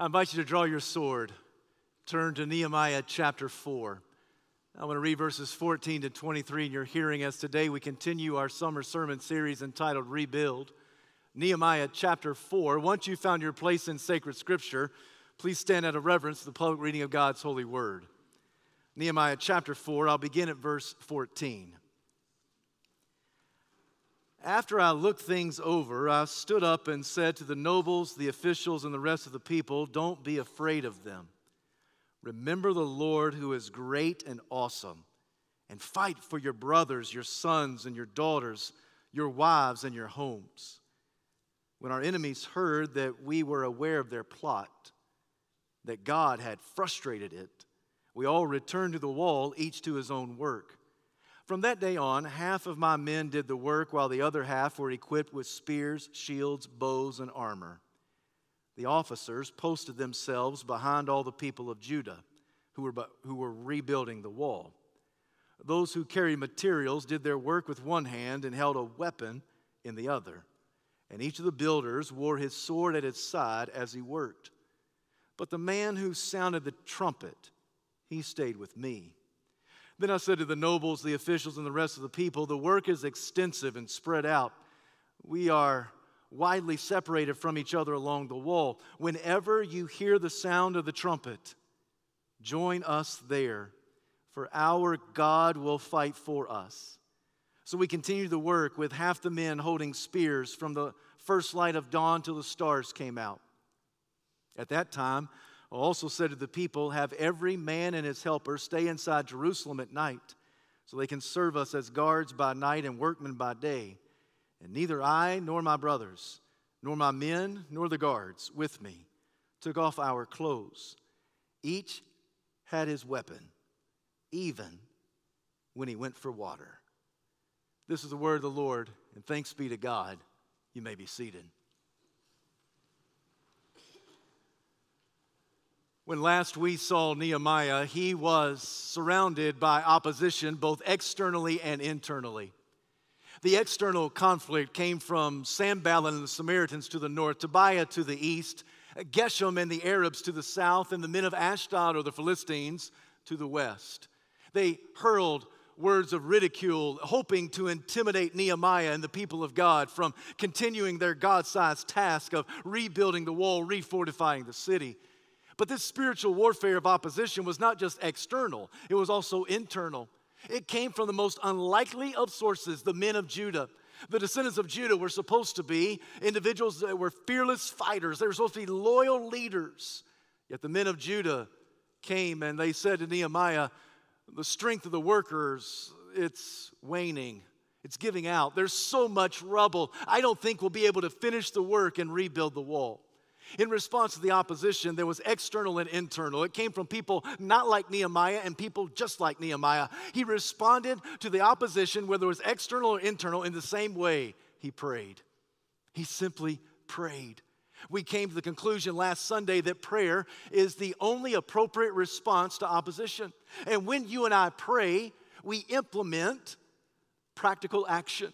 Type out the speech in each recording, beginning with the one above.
I invite you to draw your sword, turn to Nehemiah chapter 4. I want to read verses 14 to 23 in your hearing as today we continue our summer sermon series entitled Rebuild. Nehemiah chapter 4. Once you've found your place in sacred scripture, please stand out of reverence to the public reading of God's holy word. Nehemiah chapter 4, I'll begin at verse 14. After I looked things over, I stood up and said to the nobles, the officials, and the rest of the people, Don't be afraid of them. Remember the Lord who is great and awesome, and fight for your brothers, your sons, and your daughters, your wives, and your homes. When our enemies heard that we were aware of their plot, that God had frustrated it, we all returned to the wall, each to his own work. From that day on, half of my men did the work, while the other half were equipped with spears, shields, bows, and armor. The officers posted themselves behind all the people of Judah who were, who were rebuilding the wall. Those who carried materials did their work with one hand and held a weapon in the other. And each of the builders wore his sword at his side as he worked. But the man who sounded the trumpet, he stayed with me. Then I said to the nobles, the officials, and the rest of the people, The work is extensive and spread out. We are widely separated from each other along the wall. Whenever you hear the sound of the trumpet, join us there, for our God will fight for us. So we continued the work with half the men holding spears from the first light of dawn till the stars came out. At that time, also said to the people, Have every man and his helper stay inside Jerusalem at night, so they can serve us as guards by night and workmen by day. And neither I nor my brothers, nor my men, nor the guards with me took off our clothes. Each had his weapon, even when he went for water. This is the word of the Lord, and thanks be to God. You may be seated. When last we saw Nehemiah, he was surrounded by opposition both externally and internally. The external conflict came from Sanballat and the Samaritans to the north, Tobiah to the east, Geshem and the Arabs to the south, and the men of Ashdod or the Philistines to the west. They hurled words of ridicule, hoping to intimidate Nehemiah and the people of God from continuing their God sized task of rebuilding the wall, refortifying the city. But this spiritual warfare of opposition was not just external, it was also internal. It came from the most unlikely of sources, the men of Judah. The descendants of Judah were supposed to be individuals that were fearless fighters, they were supposed to be loyal leaders. Yet the men of Judah came and they said to Nehemiah, The strength of the workers, it's waning. It's giving out. There's so much rubble. I don't think we'll be able to finish the work and rebuild the wall. In response to the opposition, there was external and internal. It came from people not like Nehemiah and people just like Nehemiah. He responded to the opposition, whether it was external or internal, in the same way he prayed. He simply prayed. We came to the conclusion last Sunday that prayer is the only appropriate response to opposition. And when you and I pray, we implement practical action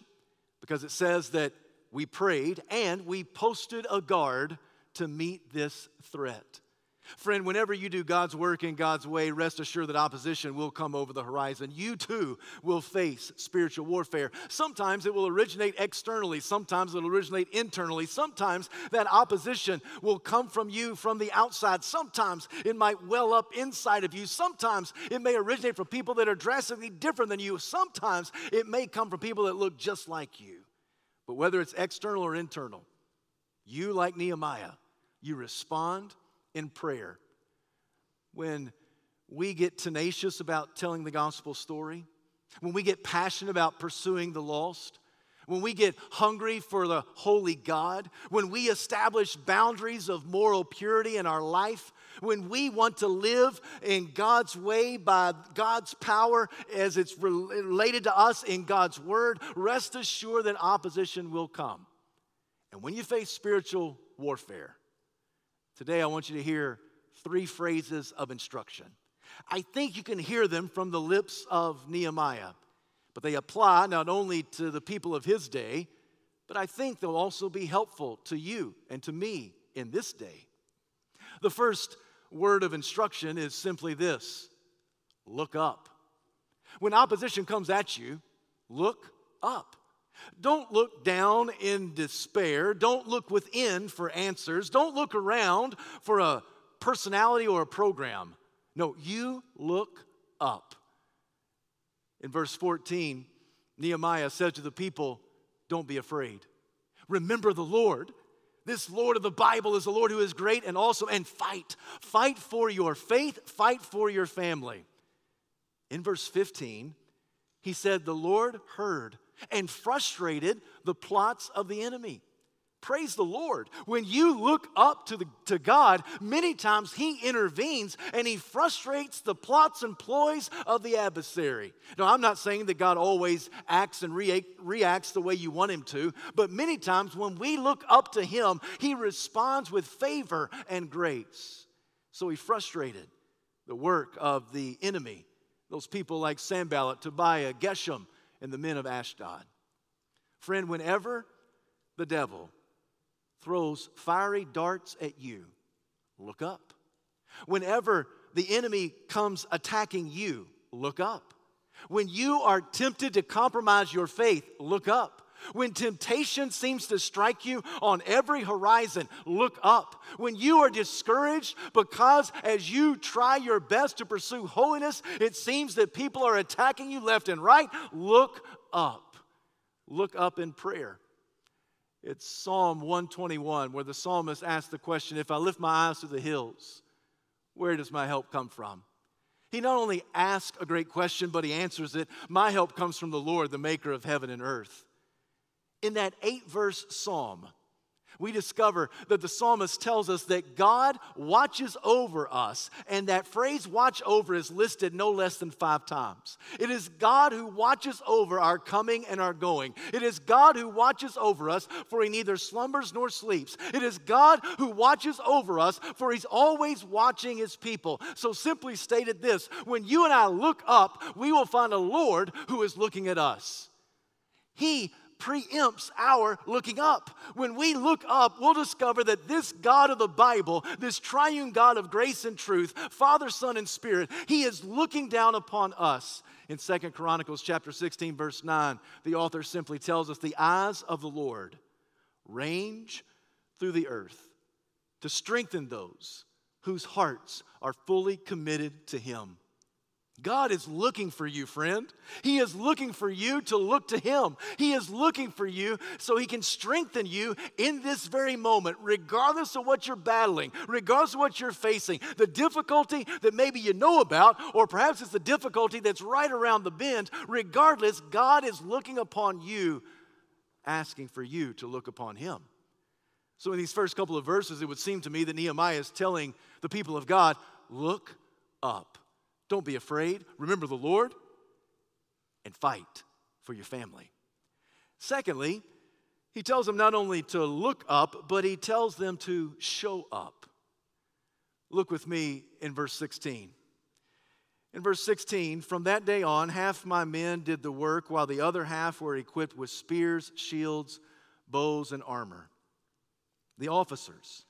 because it says that we prayed and we posted a guard to meet this threat. Friend, whenever you do God's work in God's way, rest assured that opposition will come over the horizon. You too will face spiritual warfare. Sometimes it will originate externally, sometimes it will originate internally. Sometimes that opposition will come from you from the outside. Sometimes it might well up inside of you. Sometimes it may originate from people that are drastically different than you. Sometimes it may come from people that look just like you. But whether it's external or internal, you, like Nehemiah, you respond in prayer. When we get tenacious about telling the gospel story, when we get passionate about pursuing the lost, when we get hungry for the holy God, when we establish boundaries of moral purity in our life, when we want to live in God's way by God's power as it's related to us in God's word, rest assured that opposition will come. And when you face spiritual warfare, Today, I want you to hear three phrases of instruction. I think you can hear them from the lips of Nehemiah, but they apply not only to the people of his day, but I think they'll also be helpful to you and to me in this day. The first word of instruction is simply this look up. When opposition comes at you, look up. Don't look down in despair. Don't look within for answers. Don't look around for a personality or a program. No, you look up. In verse 14, Nehemiah said to the people, Don't be afraid. Remember the Lord. This Lord of the Bible is the Lord who is great and also, and fight. Fight for your faith, fight for your family. In verse 15, he said, The Lord heard and frustrated the plots of the enemy. Praise the Lord. When you look up to, the, to God, many times He intervenes and He frustrates the plots and ploys of the adversary. Now, I'm not saying that God always acts and re- reacts the way you want Him to, but many times when we look up to Him, He responds with favor and grace. So He frustrated the work of the enemy, those people like Sanballat, Tobiah, Geshem, and the men of Ashdod. Friend, whenever the devil throws fiery darts at you, look up. Whenever the enemy comes attacking you, look up. When you are tempted to compromise your faith, look up. When temptation seems to strike you on every horizon, look up. When you are discouraged because as you try your best to pursue holiness, it seems that people are attacking you left and right, look up. Look up in prayer. It's Psalm 121 where the psalmist asks the question If I lift my eyes to the hills, where does my help come from? He not only asks a great question, but he answers it My help comes from the Lord, the maker of heaven and earth. In that eight verse psalm, we discover that the psalmist tells us that God watches over us, and that phrase watch over is listed no less than five times. It is God who watches over our coming and our going. It is God who watches over us, for he neither slumbers nor sleeps. It is God who watches over us, for he's always watching his people. So, simply stated this when you and I look up, we will find a Lord who is looking at us. He preempts our looking up. When we look up, we'll discover that this God of the Bible, this triune God of grace and truth, Father, Son, and Spirit, He is looking down upon us. In Second Chronicles chapter 16, verse 9, the author simply tells us the eyes of the Lord range through the earth to strengthen those whose hearts are fully committed to Him. God is looking for you, friend. He is looking for you to look to Him. He is looking for you so He can strengthen you in this very moment, regardless of what you're battling, regardless of what you're facing, the difficulty that maybe you know about, or perhaps it's the difficulty that's right around the bend. Regardless, God is looking upon you, asking for you to look upon Him. So, in these first couple of verses, it would seem to me that Nehemiah is telling the people of God, look up. Don't be afraid. Remember the Lord and fight for your family. Secondly, he tells them not only to look up, but he tells them to show up. Look with me in verse 16. In verse 16, from that day on, half my men did the work, while the other half were equipped with spears, shields, bows, and armor. The officers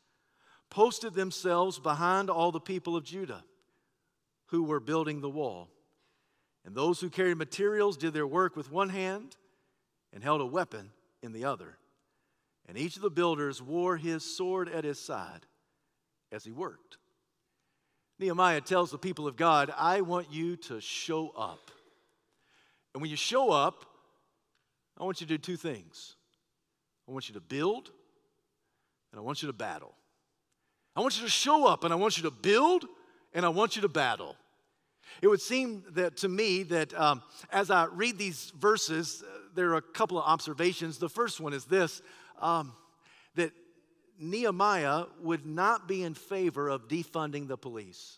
posted themselves behind all the people of Judah who were building the wall. And those who carried materials did their work with one hand and held a weapon in the other. And each of the builders wore his sword at his side as he worked. Nehemiah tells the people of God, I want you to show up. And when you show up, I want you to do two things I want you to build, and I want you to battle. I want you to show up, and I want you to build, and I want you to battle. It would seem that to me that um, as I read these verses, uh, there are a couple of observations. The first one is this um, that Nehemiah would not be in favor of defunding the police.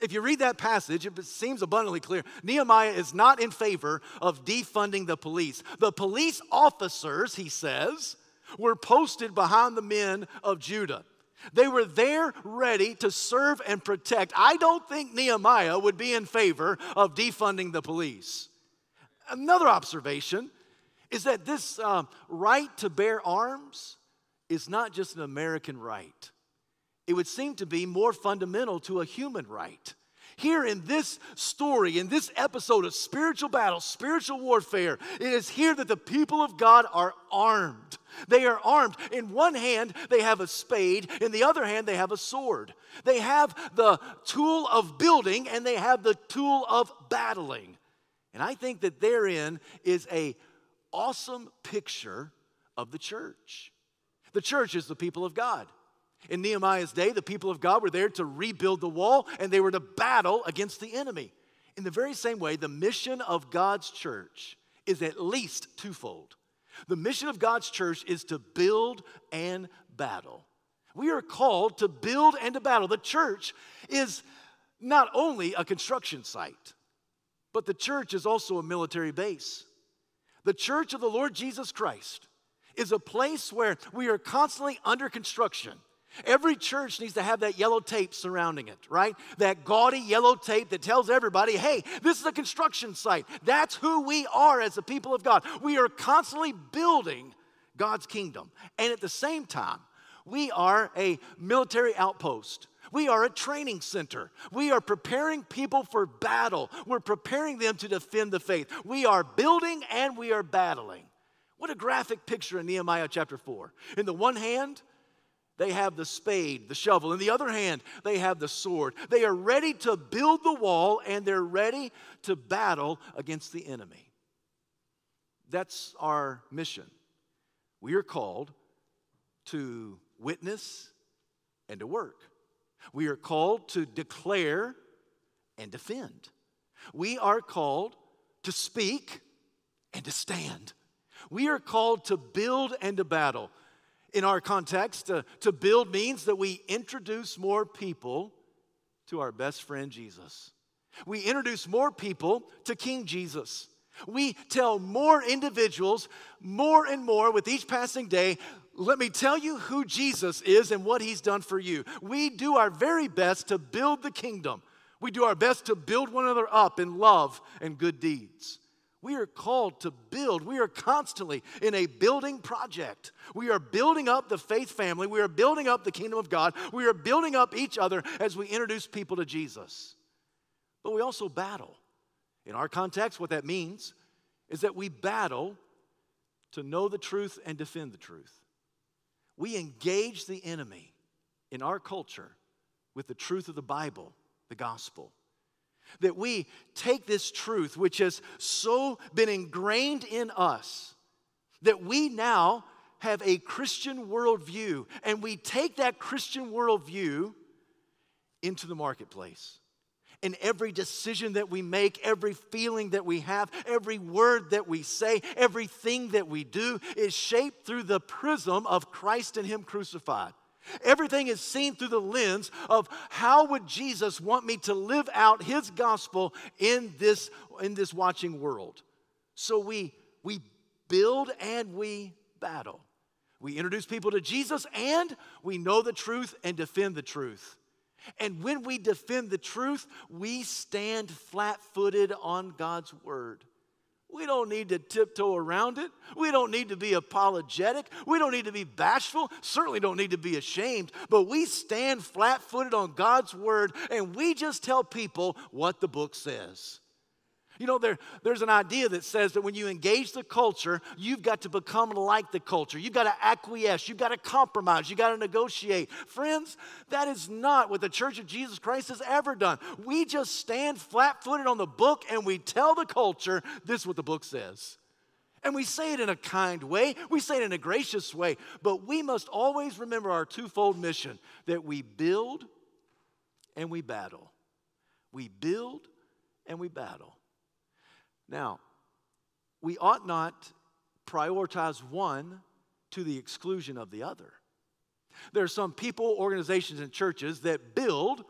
If you read that passage, it seems abundantly clear. Nehemiah is not in favor of defunding the police. The police officers, he says, were posted behind the men of Judah. They were there ready to serve and protect. I don't think Nehemiah would be in favor of defunding the police. Another observation is that this uh, right to bear arms is not just an American right, it would seem to be more fundamental to a human right. Here in this story, in this episode of spiritual battle, spiritual warfare, it is here that the people of God are armed. They are armed. In one hand, they have a spade, in the other hand, they have a sword. They have the tool of building and they have the tool of battling. And I think that therein is a awesome picture of the church. The church is the people of God. In Nehemiah's day, the people of God were there to rebuild the wall and they were to battle against the enemy. In the very same way, the mission of God's church is at least twofold. The mission of God's church is to build and battle. We are called to build and to battle. The church is not only a construction site, but the church is also a military base. The church of the Lord Jesus Christ is a place where we are constantly under construction. Every church needs to have that yellow tape surrounding it, right? That gaudy yellow tape that tells everybody, hey, this is a construction site. That's who we are as the people of God. We are constantly building God's kingdom. And at the same time, we are a military outpost. We are a training center. We are preparing people for battle. We're preparing them to defend the faith. We are building and we are battling. What a graphic picture in Nehemiah chapter 4. In the one hand, they have the spade, the shovel. In the other hand, they have the sword. They are ready to build the wall and they're ready to battle against the enemy. That's our mission. We are called to witness and to work. We are called to declare and defend. We are called to speak and to stand. We are called to build and to battle in our context, to, to build means that we introduce more people to our best friend Jesus. We introduce more people to King Jesus. We tell more individuals more and more with each passing day, let me tell you who Jesus is and what he's done for you. We do our very best to build the kingdom. We do our best to build one another up in love and good deeds. We are called to build. We are constantly in a building project. We are building up the faith family. We are building up the kingdom of God. We are building up each other as we introduce people to Jesus. But we also battle. In our context, what that means is that we battle to know the truth and defend the truth. We engage the enemy in our culture with the truth of the Bible, the gospel. That we take this truth, which has so been ingrained in us, that we now have a Christian worldview, and we take that Christian worldview into the marketplace. And every decision that we make, every feeling that we have, every word that we say, everything that we do is shaped through the prism of Christ and Him crucified. Everything is seen through the lens of how would Jesus want me to live out his gospel in this, in this watching world. So we, we build and we battle. We introduce people to Jesus and we know the truth and defend the truth. And when we defend the truth, we stand flat footed on God's word. We don't need to tiptoe around it. We don't need to be apologetic. We don't need to be bashful. Certainly don't need to be ashamed. But we stand flat footed on God's word and we just tell people what the book says. You know, there, there's an idea that says that when you engage the culture, you've got to become like the culture. You've got to acquiesce. You've got to compromise. You've got to negotiate. Friends, that is not what the Church of Jesus Christ has ever done. We just stand flat footed on the book and we tell the culture this is what the book says. And we say it in a kind way, we say it in a gracious way, but we must always remember our twofold mission that we build and we battle. We build and we battle. Now, we ought not prioritize one to the exclusion of the other. There are some people, organizations, and churches that build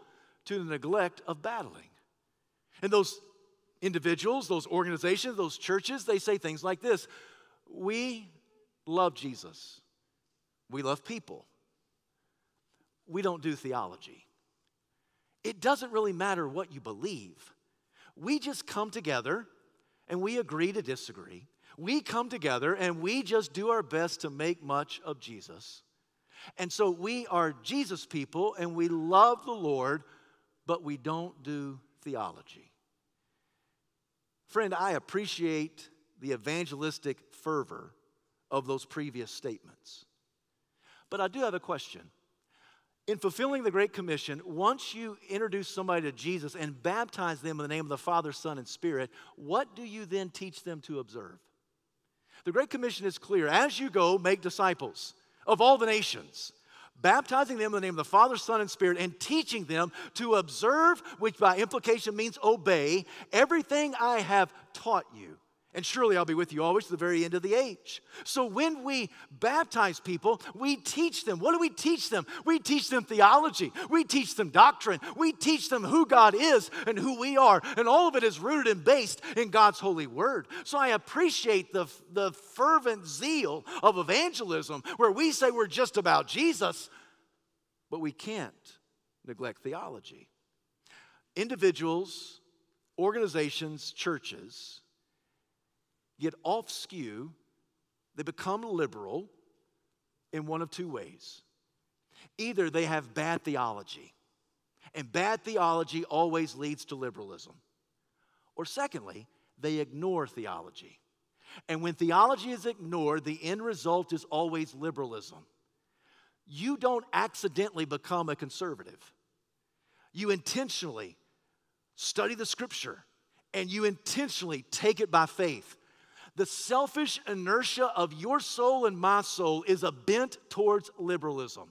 to the neglect of battling. And those individuals, those organizations, those churches, they say things like this We love Jesus, we love people, we don't do theology. It doesn't really matter what you believe. We just come together and we agree to disagree. We come together and we just do our best to make much of Jesus. And so we are Jesus people and we love the Lord, but we don't do theology. Friend, I appreciate the evangelistic fervor of those previous statements. But I do have a question. In fulfilling the Great Commission, once you introduce somebody to Jesus and baptize them in the name of the Father, Son, and Spirit, what do you then teach them to observe? The Great Commission is clear. As you go, make disciples of all the nations, baptizing them in the name of the Father, Son, and Spirit, and teaching them to observe, which by implication means obey, everything I have taught you. And surely I'll be with you always to the very end of the age. So when we baptize people, we teach them. What do we teach them? We teach them theology. We teach them doctrine. We teach them who God is and who we are. And all of it is rooted and based in God's holy word. So I appreciate the, the fervent zeal of evangelism where we say we're just about Jesus, but we can't neglect theology. Individuals, organizations, churches, get off skew, they become liberal in one of two ways. Either they have bad theology, and bad theology always leads to liberalism. Or secondly, they ignore theology. And when theology is ignored, the end result is always liberalism. You don't accidentally become a conservative. You intentionally study the scripture and you intentionally take it by faith the selfish inertia of your soul and my soul is a bent towards liberalism.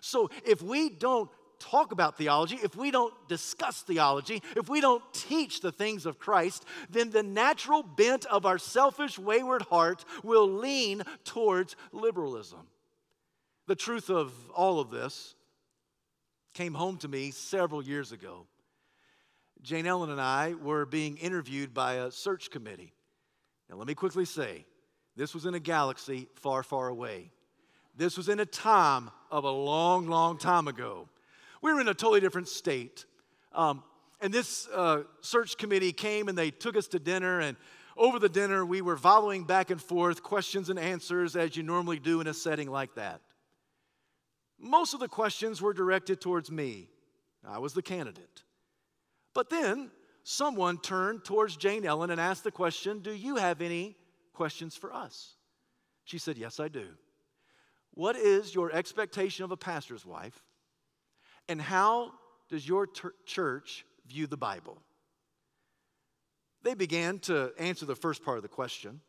So if we don't talk about theology, if we don't discuss theology, if we don't teach the things of Christ, then the natural bent of our selfish, wayward heart will lean towards liberalism. The truth of all of this came home to me several years ago. Jane Ellen and I were being interviewed by a search committee. Now, let me quickly say this was in a galaxy far, far away. This was in a time of a long, long time ago. We were in a totally different state. Um, and this uh, search committee came and they took us to dinner. And over the dinner, we were volleying back and forth questions and answers as you normally do in a setting like that. Most of the questions were directed towards me, I was the candidate. But then someone turned towards Jane Ellen and asked the question Do you have any questions for us? She said, Yes, I do. What is your expectation of a pastor's wife? And how does your ter- church view the Bible? They began to answer the first part of the question.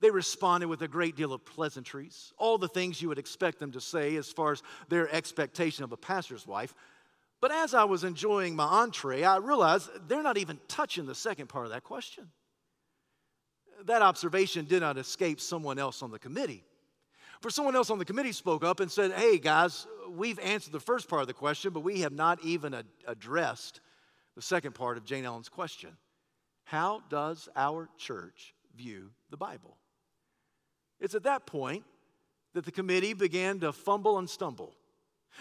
They responded with a great deal of pleasantries, all the things you would expect them to say as far as their expectation of a pastor's wife. But as I was enjoying my entree, I realized they're not even touching the second part of that question. That observation did not escape someone else on the committee. For someone else on the committee spoke up and said, Hey, guys, we've answered the first part of the question, but we have not even ad- addressed the second part of Jane Ellen's question How does our church view the Bible? It's at that point that the committee began to fumble and stumble.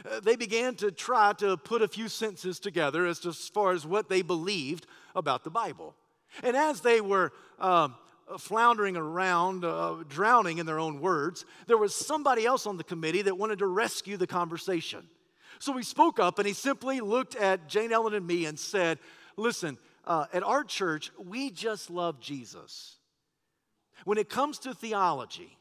Uh, they began to try to put a few sentences together as, to, as far as what they believed about the Bible. And as they were uh, floundering around, uh, drowning in their own words, there was somebody else on the committee that wanted to rescue the conversation. So he spoke up and he simply looked at Jane Ellen and me and said, Listen, uh, at our church, we just love Jesus. When it comes to theology,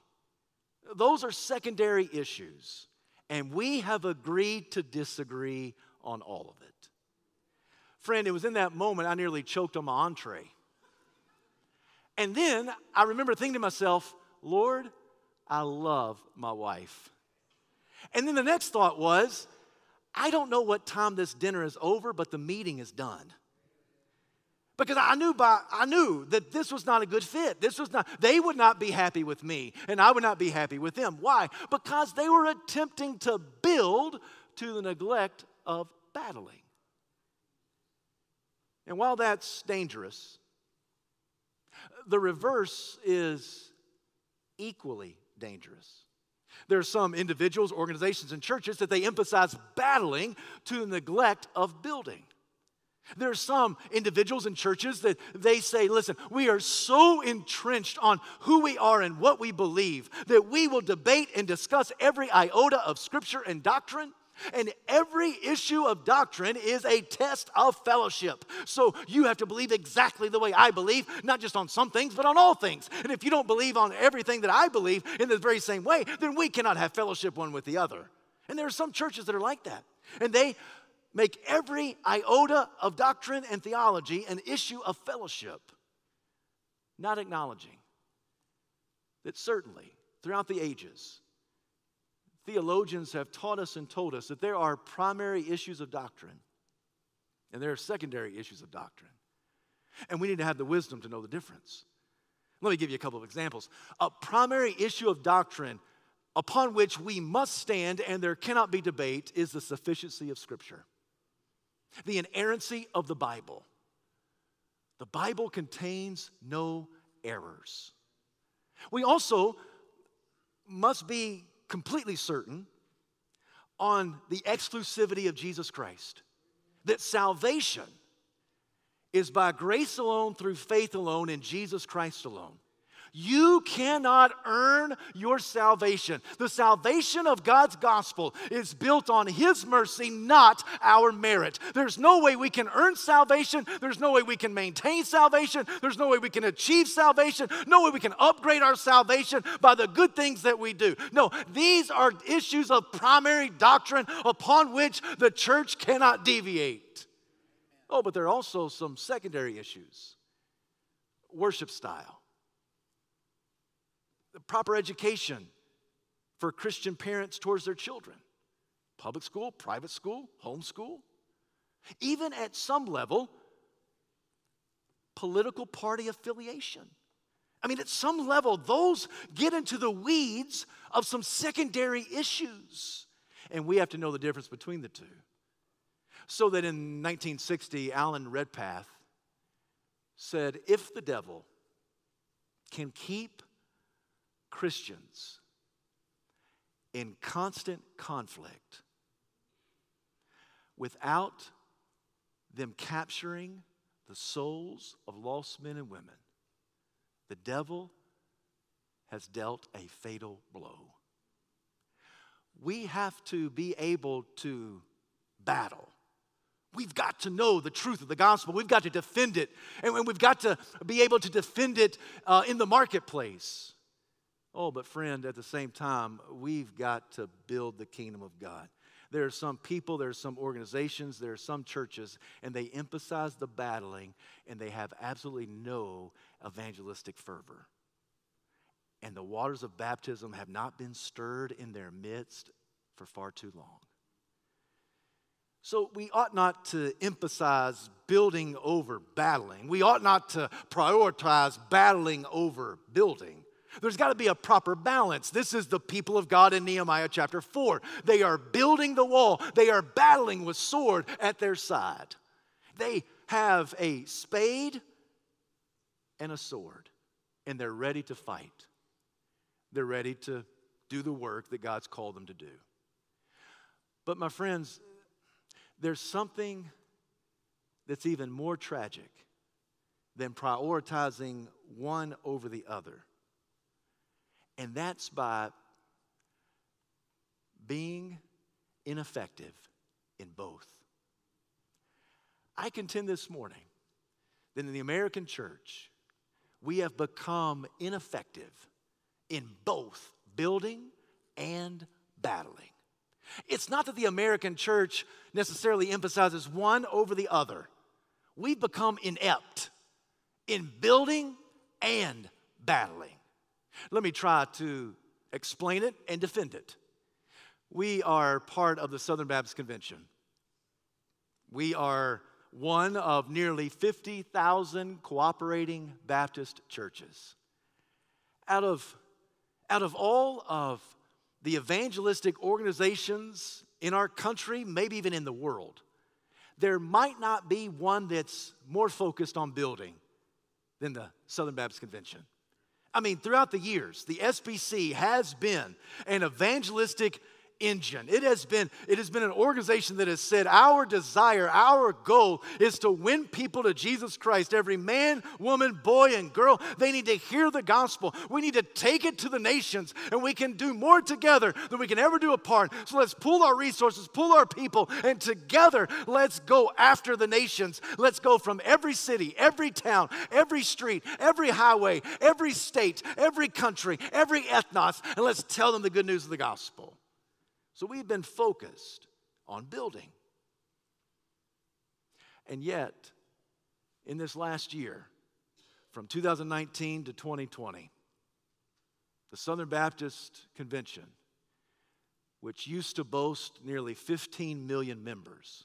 those are secondary issues and we have agreed to disagree on all of it. Friend, it was in that moment I nearly choked on my entree. And then I remember thinking to myself, Lord, I love my wife. And then the next thought was, I don't know what time this dinner is over, but the meeting is done. Because I knew by I knew that this was not a good fit. This was not they would not be happy with me and I would not be happy with them. Why? Because they were attempting to build to the neglect of battling. And while that's dangerous, the reverse is equally dangerous. There are some individuals, organizations, and churches that they emphasize battling to the neglect of building. There are some individuals and churches that they say, listen, we are so entrenched on who we are and what we believe that we will debate and discuss every iota of scripture and doctrine. And every issue of doctrine is a test of fellowship. So you have to believe exactly the way I believe, not just on some things, but on all things. And if you don't believe on everything that I believe in the very same way, then we cannot have fellowship one with the other. And there are some churches that are like that. And they make every iota of doctrine and theology an issue of fellowship, not acknowledging that certainly throughout the ages, theologians have taught us and told us that there are primary issues of doctrine and there are secondary issues of doctrine. And we need to have the wisdom to know the difference. Let me give you a couple of examples. A primary issue of doctrine upon which we must stand and there cannot be debate is the sufficiency of Scripture, the inerrancy of the Bible. The Bible contains no errors. We also must be completely certain on the exclusivity of Jesus Christ, that salvation is by grace alone, through faith alone, in Jesus Christ alone. You cannot earn your salvation. The salvation of God's gospel is built on His mercy, not our merit. There's no way we can earn salvation. There's no way we can maintain salvation. There's no way we can achieve salvation. No way we can upgrade our salvation by the good things that we do. No, these are issues of primary doctrine upon which the church cannot deviate. Oh, but there are also some secondary issues worship style the proper education for Christian parents towards their children public school, private school, homeschool. Even at some level, political party affiliation. I mean, at some level, those get into the weeds of some secondary issues. And we have to know the difference between the two. So that in 1960, Alan Redpath said if the devil can keep Christians in constant conflict without them capturing the souls of lost men and women, the devil has dealt a fatal blow. We have to be able to battle. We've got to know the truth of the gospel. We've got to defend it. And we've got to be able to defend it uh, in the marketplace. Oh, but friend, at the same time, we've got to build the kingdom of God. There are some people, there are some organizations, there are some churches, and they emphasize the battling and they have absolutely no evangelistic fervor. And the waters of baptism have not been stirred in their midst for far too long. So we ought not to emphasize building over battling. We ought not to prioritize battling over building. There's got to be a proper balance. This is the people of God in Nehemiah chapter 4. They are building the wall, they are battling with sword at their side. They have a spade and a sword, and they're ready to fight. They're ready to do the work that God's called them to do. But, my friends, there's something that's even more tragic than prioritizing one over the other. And that's by being ineffective in both. I contend this morning that in the American church, we have become ineffective in both building and battling. It's not that the American church necessarily emphasizes one over the other. We've become inept in building and battling. Let me try to explain it and defend it. We are part of the Southern Baptist Convention. We are one of nearly 50,000 cooperating Baptist churches. Out of, out of all of the evangelistic organizations in our country, maybe even in the world, there might not be one that's more focused on building than the Southern Baptist Convention. I mean, throughout the years, the SBC has been an evangelistic engine. It has been it has been an organization that has said our desire, our goal is to win people to Jesus Christ. Every man, woman, boy and girl, they need to hear the gospel. We need to take it to the nations and we can do more together than we can ever do apart. So let's pull our resources, pull our people and together let's go after the nations. Let's go from every city, every town, every street, every highway, every state, every country, every ethnos and let's tell them the good news of the gospel. So we've been focused on building. And yet, in this last year, from 2019 to 2020, the Southern Baptist Convention, which used to boast nearly 15 million members,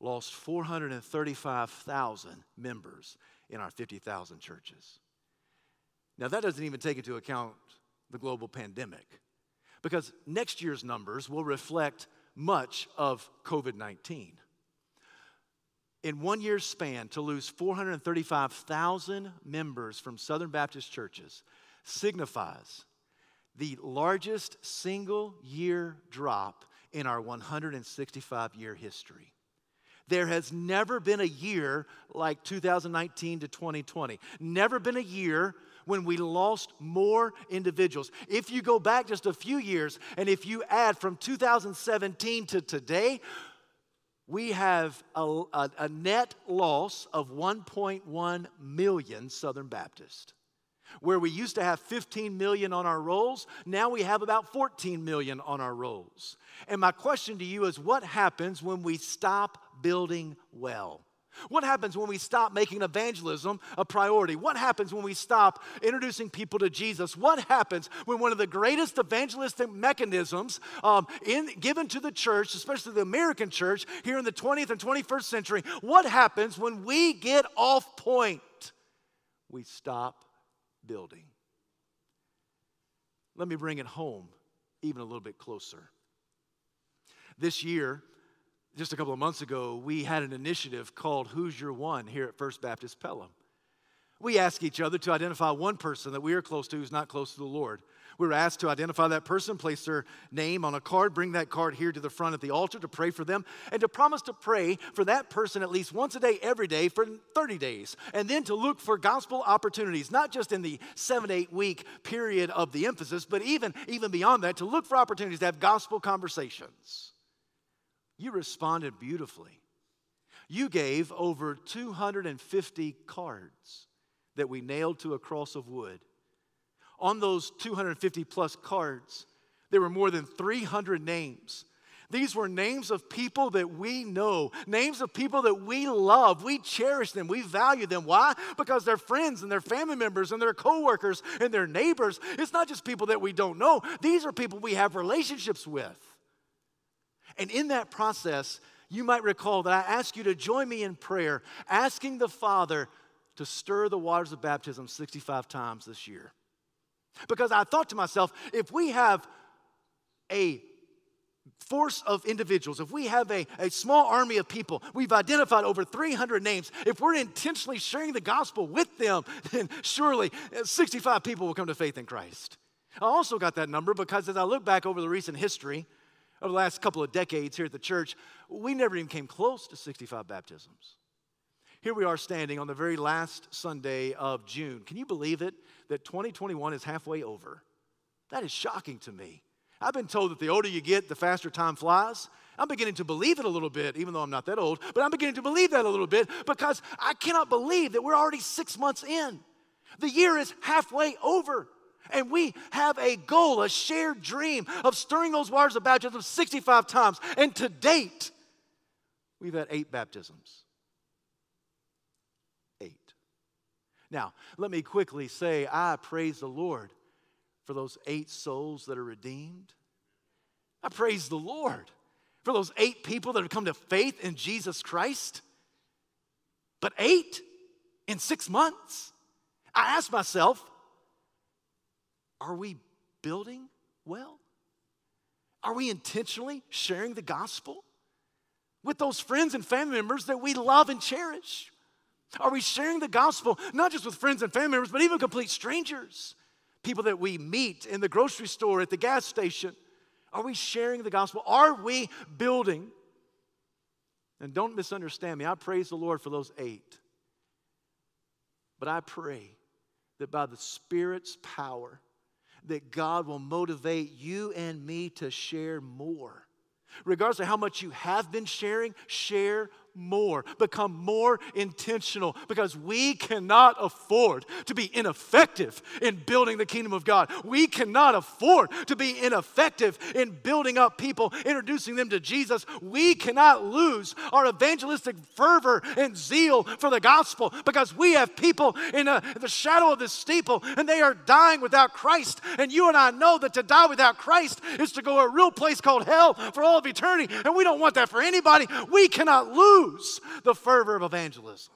lost 435,000 members in our 50,000 churches. Now, that doesn't even take into account the global pandemic because next year's numbers will reflect much of COVID 19. In one year's span, to lose 435,000 members from Southern Baptist churches signifies the largest single year drop in our 165 year history. There has never been a year like 2019 to 2020. Never been a year when we lost more individuals. If you go back just a few years and if you add from 2017 to today, we have a, a, a net loss of 1.1 million Southern Baptists. Where we used to have 15 million on our rolls, now we have about 14 million on our rolls. And my question to you is what happens when we stop building well? What happens when we stop making evangelism a priority? What happens when we stop introducing people to Jesus? What happens when one of the greatest evangelistic mechanisms um, in, given to the church, especially the American church here in the 20th and 21st century, what happens when we get off point? We stop building. Let me bring it home even a little bit closer. This year, just a couple of months ago, we had an initiative called Who's Your One here at First Baptist Pelham. We ask each other to identify one person that we are close to who's not close to the Lord. We were asked to identify that person, place their name on a card, bring that card here to the front at the altar to pray for them, and to promise to pray for that person at least once a day, every day for 30 days. And then to look for gospel opportunities, not just in the seven, eight week period of the emphasis, but even, even beyond that, to look for opportunities to have gospel conversations. You responded beautifully. You gave over 250 cards that we nailed to a cross of wood. On those 250 plus cards, there were more than 300 names. These were names of people that we know, names of people that we love. We cherish them, we value them. Why? Because they're friends and they're family members and they're coworkers and they're neighbors. It's not just people that we don't know, these are people we have relationships with. And in that process, you might recall that I asked you to join me in prayer, asking the Father to stir the waters of baptism 65 times this year. Because I thought to myself, if we have a force of individuals, if we have a, a small army of people, we've identified over 300 names, if we're intentionally sharing the gospel with them, then surely 65 people will come to faith in Christ. I also got that number because as I look back over the recent history, over the last couple of decades here at the church, we never even came close to 65 baptisms. Here we are standing on the very last Sunday of June. Can you believe it that 2021 is halfway over? That is shocking to me. I've been told that the older you get, the faster time flies. I'm beginning to believe it a little bit, even though I'm not that old, but I'm beginning to believe that a little bit because I cannot believe that we're already six months in. The year is halfway over. And we have a goal, a shared dream of stirring those waters of baptism 65 times. And to date, we've had eight baptisms. Eight. Now, let me quickly say I praise the Lord for those eight souls that are redeemed. I praise the Lord for those eight people that have come to faith in Jesus Christ. But eight in six months? I ask myself, are we building well? Are we intentionally sharing the gospel with those friends and family members that we love and cherish? Are we sharing the gospel not just with friends and family members, but even complete strangers? People that we meet in the grocery store, at the gas station. Are we sharing the gospel? Are we building? And don't misunderstand me. I praise the Lord for those eight. But I pray that by the Spirit's power, that God will motivate you and me to share more. Regardless of how much you have been sharing, share more, become more intentional because we cannot afford to be ineffective in building the kingdom of God. We cannot afford to be ineffective in building up people, introducing them to Jesus. We cannot lose our evangelistic fervor and zeal for the gospel because we have people in, a, in the shadow of the steeple and they are dying without Christ. And you and I know that to die without Christ is to go a real place called hell for all of eternity. And we don't want that for anybody. We cannot lose lose the fervor of evangelism.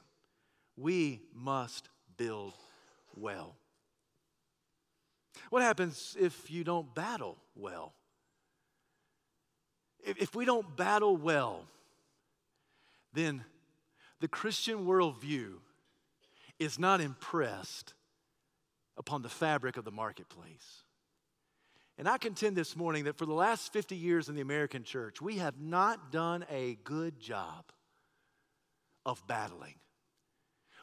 We must build well. What happens if you don't battle well? If we don't battle well, then the Christian worldview is not impressed upon the fabric of the marketplace. And I contend this morning that for the last 50 years in the American church, we have not done a good job of battling.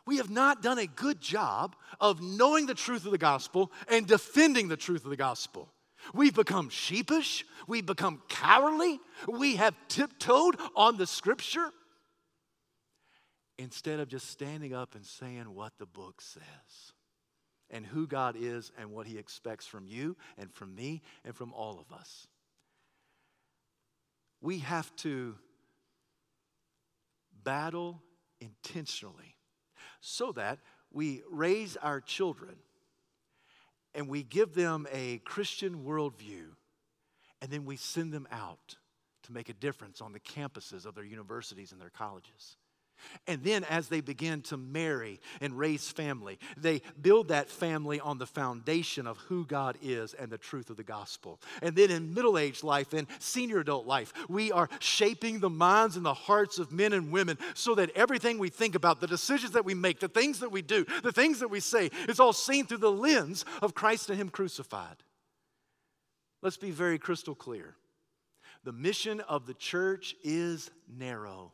We have not done a good job of knowing the truth of the gospel and defending the truth of the gospel. We've become sheepish. We've become cowardly. We have tiptoed on the scripture instead of just standing up and saying what the book says and who God is and what He expects from you and from me and from all of us. We have to battle intentionally so that we raise our children and we give them a Christian worldview and then we send them out to make a difference on the campuses of their universities and their colleges. And then, as they begin to marry and raise family, they build that family on the foundation of who God is and the truth of the gospel. And then, in middle age life and senior adult life, we are shaping the minds and the hearts of men and women so that everything we think about, the decisions that we make, the things that we do, the things that we say, is all seen through the lens of Christ and Him crucified. Let's be very crystal clear. The mission of the church is narrow.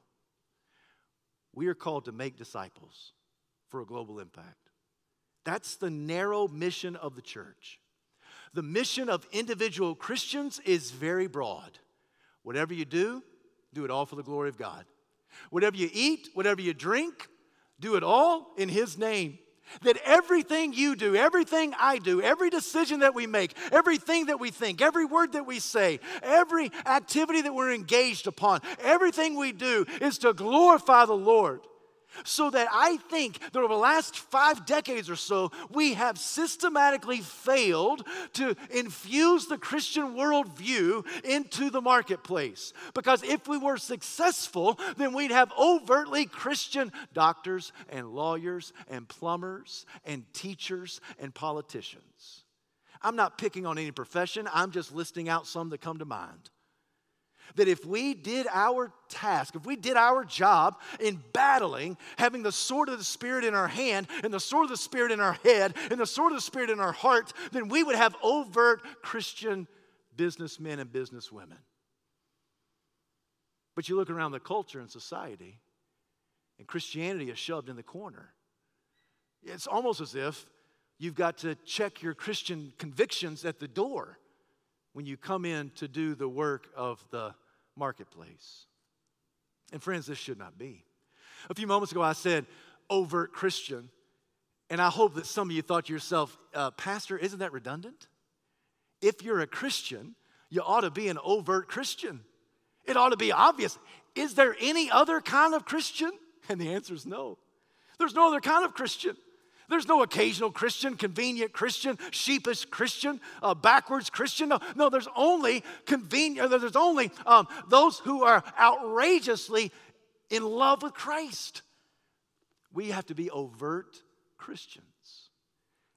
We are called to make disciples for a global impact. That's the narrow mission of the church. The mission of individual Christians is very broad. Whatever you do, do it all for the glory of God. Whatever you eat, whatever you drink, do it all in His name. That everything you do, everything I do, every decision that we make, everything that we think, every word that we say, every activity that we're engaged upon, everything we do is to glorify the Lord. So that I think that over the last five decades or so, we have systematically failed to infuse the Christian worldview into the marketplace. Because if we were successful, then we'd have overtly Christian doctors and lawyers and plumbers and teachers and politicians. I'm not picking on any profession, I'm just listing out some that come to mind that if we did our task, if we did our job in battling, having the sword of the Spirit in our hand, and the sword of the Spirit in our head, and the sword of the Spirit in our heart, then we would have overt Christian businessmen and businesswomen. But you look around the culture and society, and Christianity is shoved in the corner. It's almost as if you've got to check your Christian convictions at the door when you come in to do the work of the marketplace. And friends, this should not be. A few moments ago, I said overt Christian, and I hope that some of you thought to yourself, uh, Pastor, isn't that redundant? If you're a Christian, you ought to be an overt Christian. It ought to be obvious. Is there any other kind of Christian? And the answer is no. There's no other kind of Christian. There's no occasional Christian, convenient Christian, sheepish Christian, uh, backwards Christian. No, no, there's only convenient. There's only um, those who are outrageously in love with Christ. We have to be overt Christians.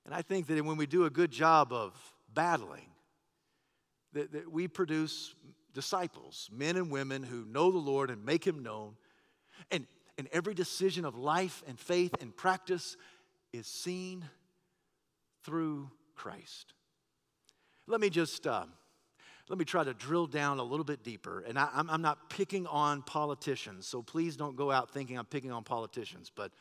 And I think that when we do a good job of battling, that, that we produce disciples, men and women who know the Lord and make Him known. And, and every decision of life and faith and practice is seen through Christ. Let me just uh, let me try to drill down a little bit deeper. And I, am not picking on politicians, so please don't go out thinking I'm picking on politicians. But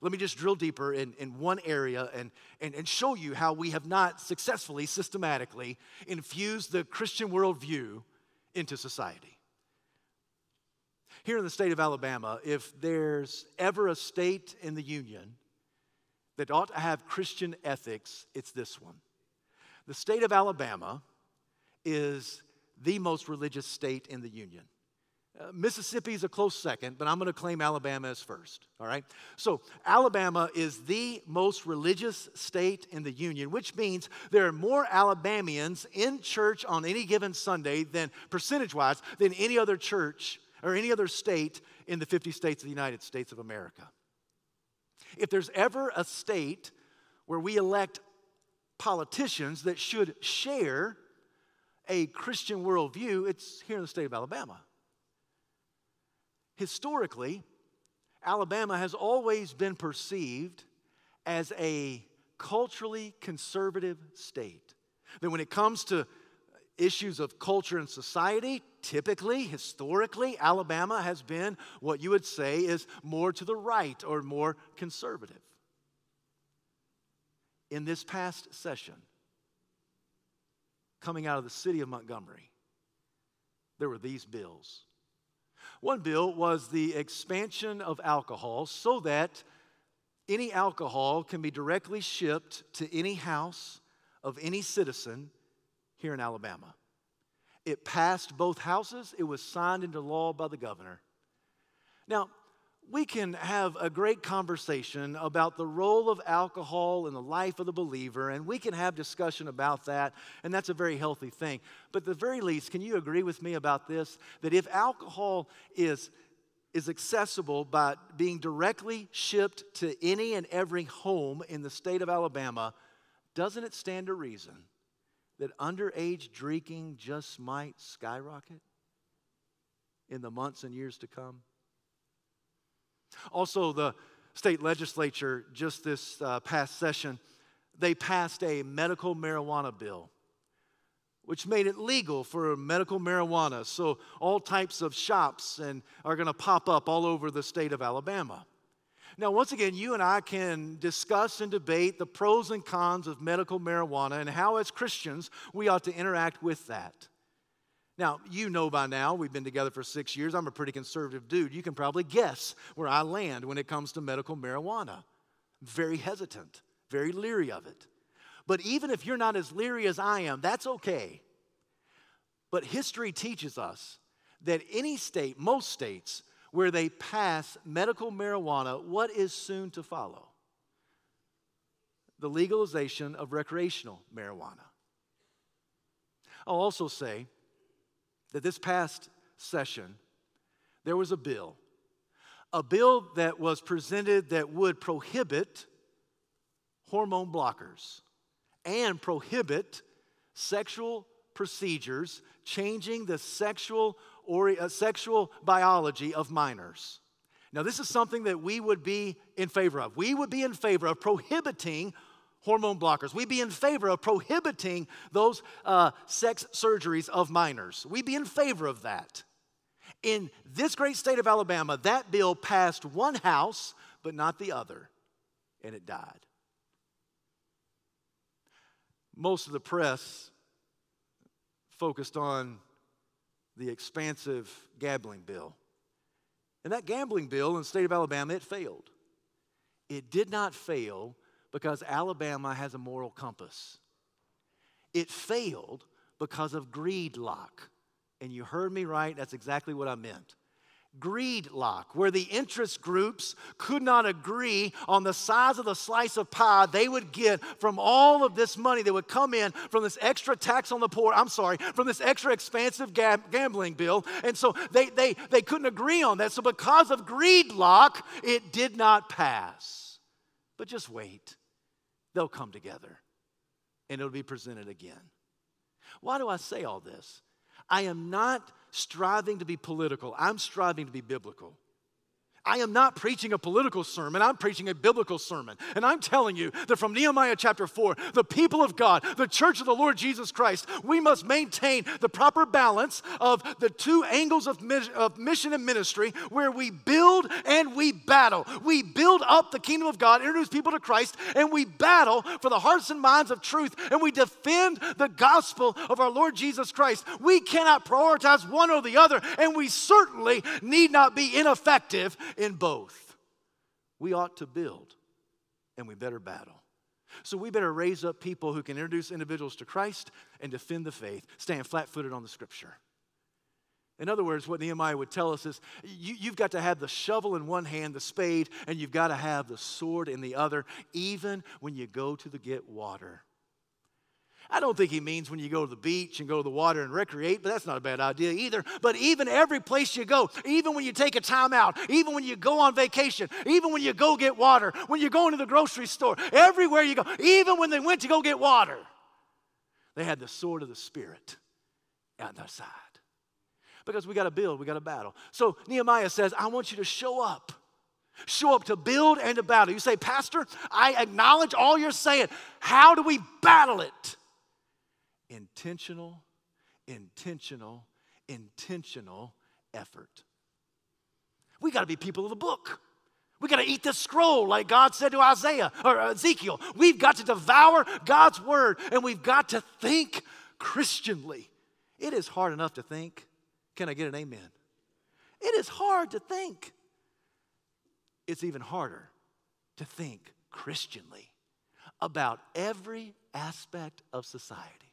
let me just drill deeper in, in one area and, and, and show you how we have not successfully, systematically infused the Christian worldview into society. Here in the state of Alabama, if there's ever a state in the Union that ought to have Christian ethics, it's this one. The state of Alabama is the most religious state in the Union. Uh, Mississippi is a close second, but I'm going to claim Alabama as first. All right? So, Alabama is the most religious state in the Union, which means there are more Alabamians in church on any given Sunday than percentage wise than any other church or any other state in the 50 states of the United States of America. If there's ever a state where we elect politicians that should share a Christian worldview, it's here in the state of Alabama. Historically, Alabama has always been perceived as a culturally conservative state. That when it comes to issues of culture and society, typically, historically, Alabama has been what you would say is more to the right or more conservative. In this past session, coming out of the city of Montgomery, there were these bills. One bill was the expansion of alcohol so that any alcohol can be directly shipped to any house of any citizen here in Alabama. It passed both houses, it was signed into law by the governor. Now, we can have a great conversation about the role of alcohol in the life of the believer, and we can have discussion about that, and that's a very healthy thing. But at the very least, can you agree with me about this? That if alcohol is, is accessible by being directly shipped to any and every home in the state of Alabama, doesn't it stand to reason that underage drinking just might skyrocket in the months and years to come? Also, the state legislature, just this uh, past session, they passed a medical marijuana bill, which made it legal for medical marijuana. So, all types of shops and are going to pop up all over the state of Alabama. Now, once again, you and I can discuss and debate the pros and cons of medical marijuana and how, as Christians, we ought to interact with that. Now, you know by now, we've been together for six years. I'm a pretty conservative dude. You can probably guess where I land when it comes to medical marijuana. Very hesitant, very leery of it. But even if you're not as leery as I am, that's okay. But history teaches us that any state, most states, where they pass medical marijuana, what is soon to follow? The legalization of recreational marijuana. I'll also say that this past session, there was a bill, a bill that was presented that would prohibit hormone blockers and prohibit sexual procedures changing the sexual or uh, sexual biology of minors. Now, this is something that we would be in favor of. We would be in favor of prohibiting hormone blockers. We'd be in favor of prohibiting those uh, sex surgeries of minors. We'd be in favor of that. In this great state of Alabama, that bill passed one house, but not the other, and it died. Most of the press focused on the expansive gambling bill. And that gambling bill in the state of Alabama, it failed. It did not fail because Alabama has a moral compass. It failed because of greed lock. And you heard me right, that's exactly what I meant. Greed lock, where the interest groups could not agree on the size of the slice of pie they would get from all of this money that would come in from this extra tax on the poor, I'm sorry, from this extra expansive gambling bill. And so they, they, they couldn't agree on that. So, because of greed lock, it did not pass. But just wait they'll come together and it'll be presented again. Why do I say all this? I am not striving to be political, I'm striving to be biblical. I am not preaching a political sermon, I'm preaching a biblical sermon. And I'm telling you that from Nehemiah chapter 4, the people of God, the church of the Lord Jesus Christ, we must maintain the proper balance of the two angles of, mission and ministry where we build and we battle. We build up the kingdom of God, introduce people to Christ, and we battle for the hearts and minds of truth, and we defend the gospel of our Lord Jesus Christ. We cannot prioritize one or the other, and we certainly need not be ineffective in both. We ought to build and we better battle. So we better raise up people who can introduce individuals to Christ and defend the faith, stand flat footed on the scripture. In other words, what Nehemiah would tell us is you, have got to have the shovel in one hand, the spade, and you've got to have the sword in the other, even when you go to the get water. I don't think he means when you go to the beach and go to the water and recreate, but that's not a bad idea either. But even every place you go, even when you take a time out, even when you go on vacation, even when you go get water, when you go into the grocery store, everywhere you go, even when they went to go get water, they had the sword of the Spirit at their side. Because we got to build, we got to battle. So Nehemiah says, I want you to show up. Show up to build and to battle. You say, Pastor, I acknowledge all you're saying. How do we battle it? Intentional, intentional, intentional effort. We got to be people of the book. We got to eat the scroll like God said to Isaiah or Ezekiel. We've got to devour God's word and we've got to think Christianly. It is hard enough to think. Can I get an amen? It is hard to think. It's even harder to think Christianly about every aspect of society.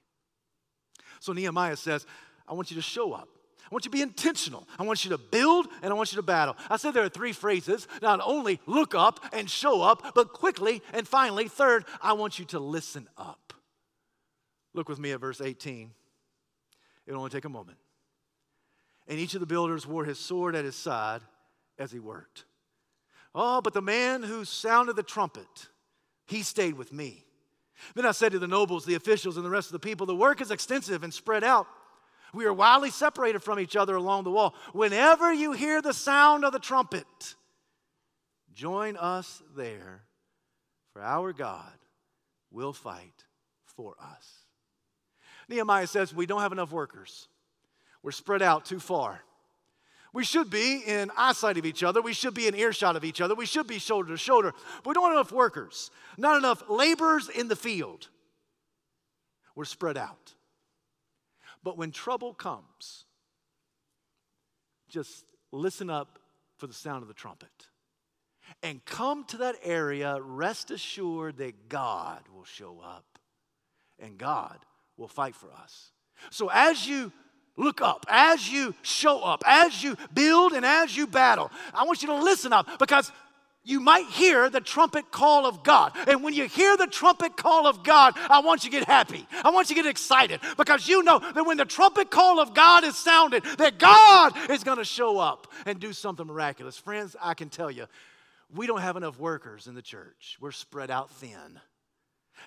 So Nehemiah says, I want you to show up. I want you to be intentional. I want you to build and I want you to battle. I said there are three phrases not only look up and show up, but quickly and finally, third, I want you to listen up. Look with me at verse 18. It'll only take a moment. And each of the builders wore his sword at his side as he worked. Oh, but the man who sounded the trumpet, he stayed with me. Then I said to the nobles, the officials, and the rest of the people, the work is extensive and spread out. We are widely separated from each other along the wall. Whenever you hear the sound of the trumpet, join us there, for our God will fight for us. Nehemiah says we don't have enough workers. We're spread out too far. We should be in eyesight of each other. We should be in earshot of each other. We should be shoulder to shoulder. But we don't have enough workers, not enough laborers in the field. We're spread out. But when trouble comes, just listen up for the sound of the trumpet and come to that area, rest assured that God will show up and God will fight for us. So as you look up, as you show up, as you build and as you battle, I want you to listen up because you might hear the trumpet call of God. And when you hear the trumpet call of God, I want you to get happy. I want you to get excited because you know that when the trumpet call of God is sounded, that God is going to show up and do something miraculous. Friends, I can tell you, we don't have enough workers in the church. We're spread out thin.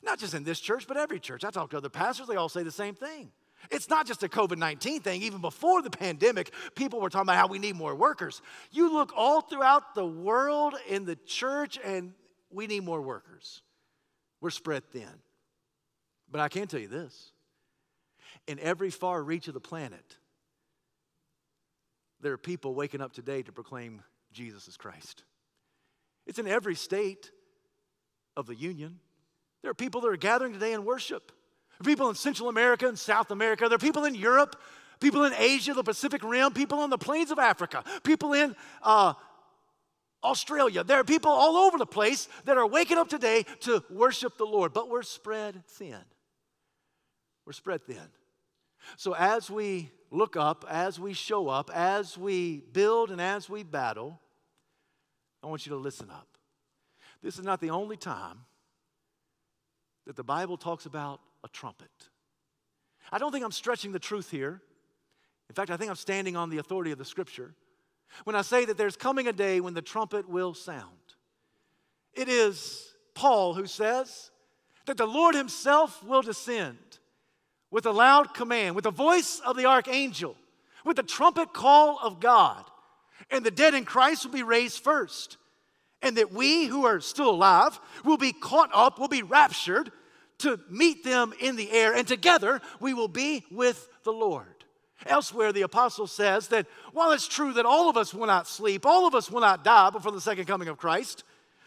Not just in this church, but every church. I talk to other pastors, they all say the same thing. It's not just a COVID 19 thing. Even before the pandemic, people were talking about how we need more workers. You look all throughout the world in the church, and we need more workers. We're spread thin. But I can tell you this in every far reach of the planet, there are people waking up today to proclaim Jesus as Christ. It's in every state of the Union. There are people that are gathering today in worship. There are people in Central America and South America. There are people in Europe, people in Asia, the Pacific Rim, people on the plains of Africa, people in uh, Australia. There are people all over the place that are waking up today to worship the Lord, but we're spread thin. We're spread thin. So as we look up, as we show up, as we build, and as we battle, I want you to listen up. This is not the only time that the Bible talks about a trumpet. I don't think I'm stretching the truth here. In fact, I think I'm standing on the authority of the scripture when I say that there's coming a day when the trumpet will sound. It is Paul who says that the Lord himself will descend with a loud command, with the voice of the archangel, with the trumpet call of God. and the dead in Christ will be raised first. And that we who are still alive will be caught up, will be raptured to meet them in the air, and together we will be with the Lord. Elsewhere, the apostle says that while it's true that all of us will not sleep, all of us will not die before the second coming of Christ,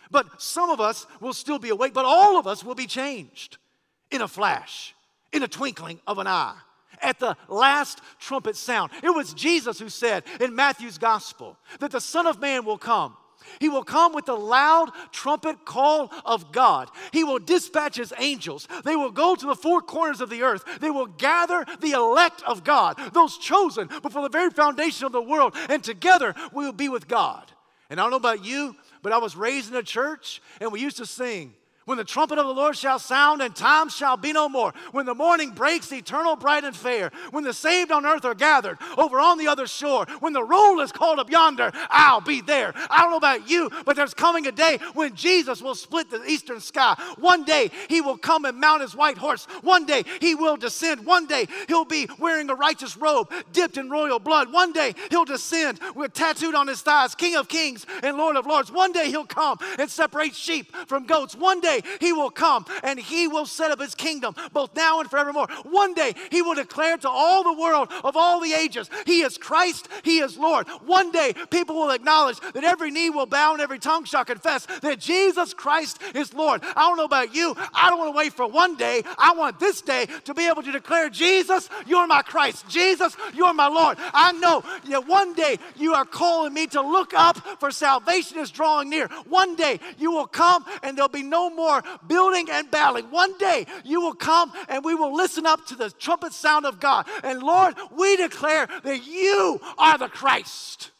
but some of us will still be awake, but all of us will be changed in a flash, in a twinkling of an eye at the last trumpet sound. It was Jesus who said in Matthew's gospel that the Son of Man will come. He will come with the loud trumpet call of God. He will dispatch his angels. They will go to the four corners of the earth. They will gather the elect of God, those chosen before the very foundation of the world, and together we will be with God. And I don't know about you, but I was raised in a church and we used to sing, when the trumpet of the Lord shall sound and time shall be no more. When the morning breaks eternal, bright, and fair. When the saved on earth are gathered over on the other shore. When the roll is called up yonder, I'll be there. I don't know about you, but there's coming a day when Jesus will split the eastern sky. One day he will come and mount his white horse. One day he will descend. One day he'll be wearing a righteous robe dipped in royal blood. One day he'll descend with tattooed on his thighs, King of kings and Lord of lords. One day he'll come and separate sheep from goats. One day he will come and he will set up his kingdom both now and forevermore. One day he will declare to all the world of all the ages, He is Christ, He is Lord. One day people will acknowledge that every knee will bow and every tongue shall confess that Jesus Christ is Lord. I don't know about you. I don't want to wait for one day. I want this day to be able to declare, Jesus, you're my Christ. Jesus, you're my Lord. I know that one day you are calling me to look up for salvation is drawing near. One day you will come and there'll be no more more building and battling. One day you will come and we will listen up to the trumpet sound of God. And Lord, we declare that you are the Christ.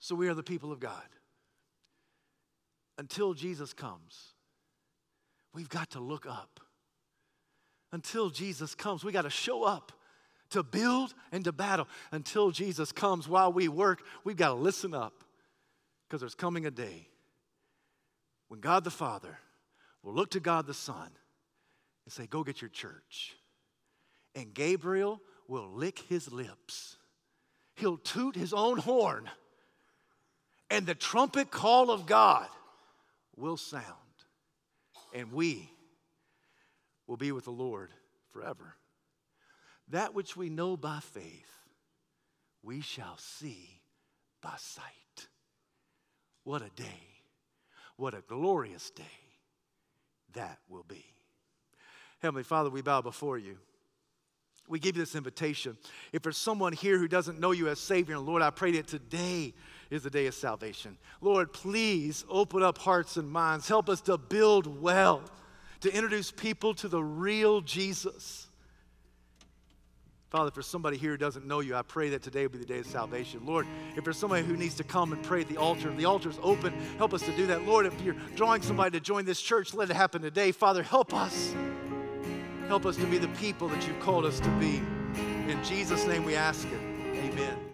So we are the people of God. Until Jesus comes, we've got to look up. Until Jesus comes, we got to show up to build and to battle until Jesus comes. While we work, we've got to listen up because there's coming a day when God the Father will look to God the Son and say, Go get your church. And Gabriel will lick his lips, he'll toot his own horn, and the trumpet call of God will sound, and we will be with the Lord forever. That which we know by faith, we shall see by sight. What a day. What a glorious day that will be. Heavenly Father, we bow before you. We give you this invitation. If there's someone here who doesn't know you as Savior and Lord, I pray that today is the day of salvation. Lord, please open up hearts and minds. Help us to build well, to introduce people to the real Jesus. Father, for somebody here who doesn't know you, I pray that today will be the day of salvation. Lord, if there's somebody who needs to come and pray at the altar, the altar's open. Help us to do that. Lord, if you're drawing somebody to join this church, let it happen today. Father, help us. Help us to be the people that you've called us to be. In Jesus' name we ask it. Amen.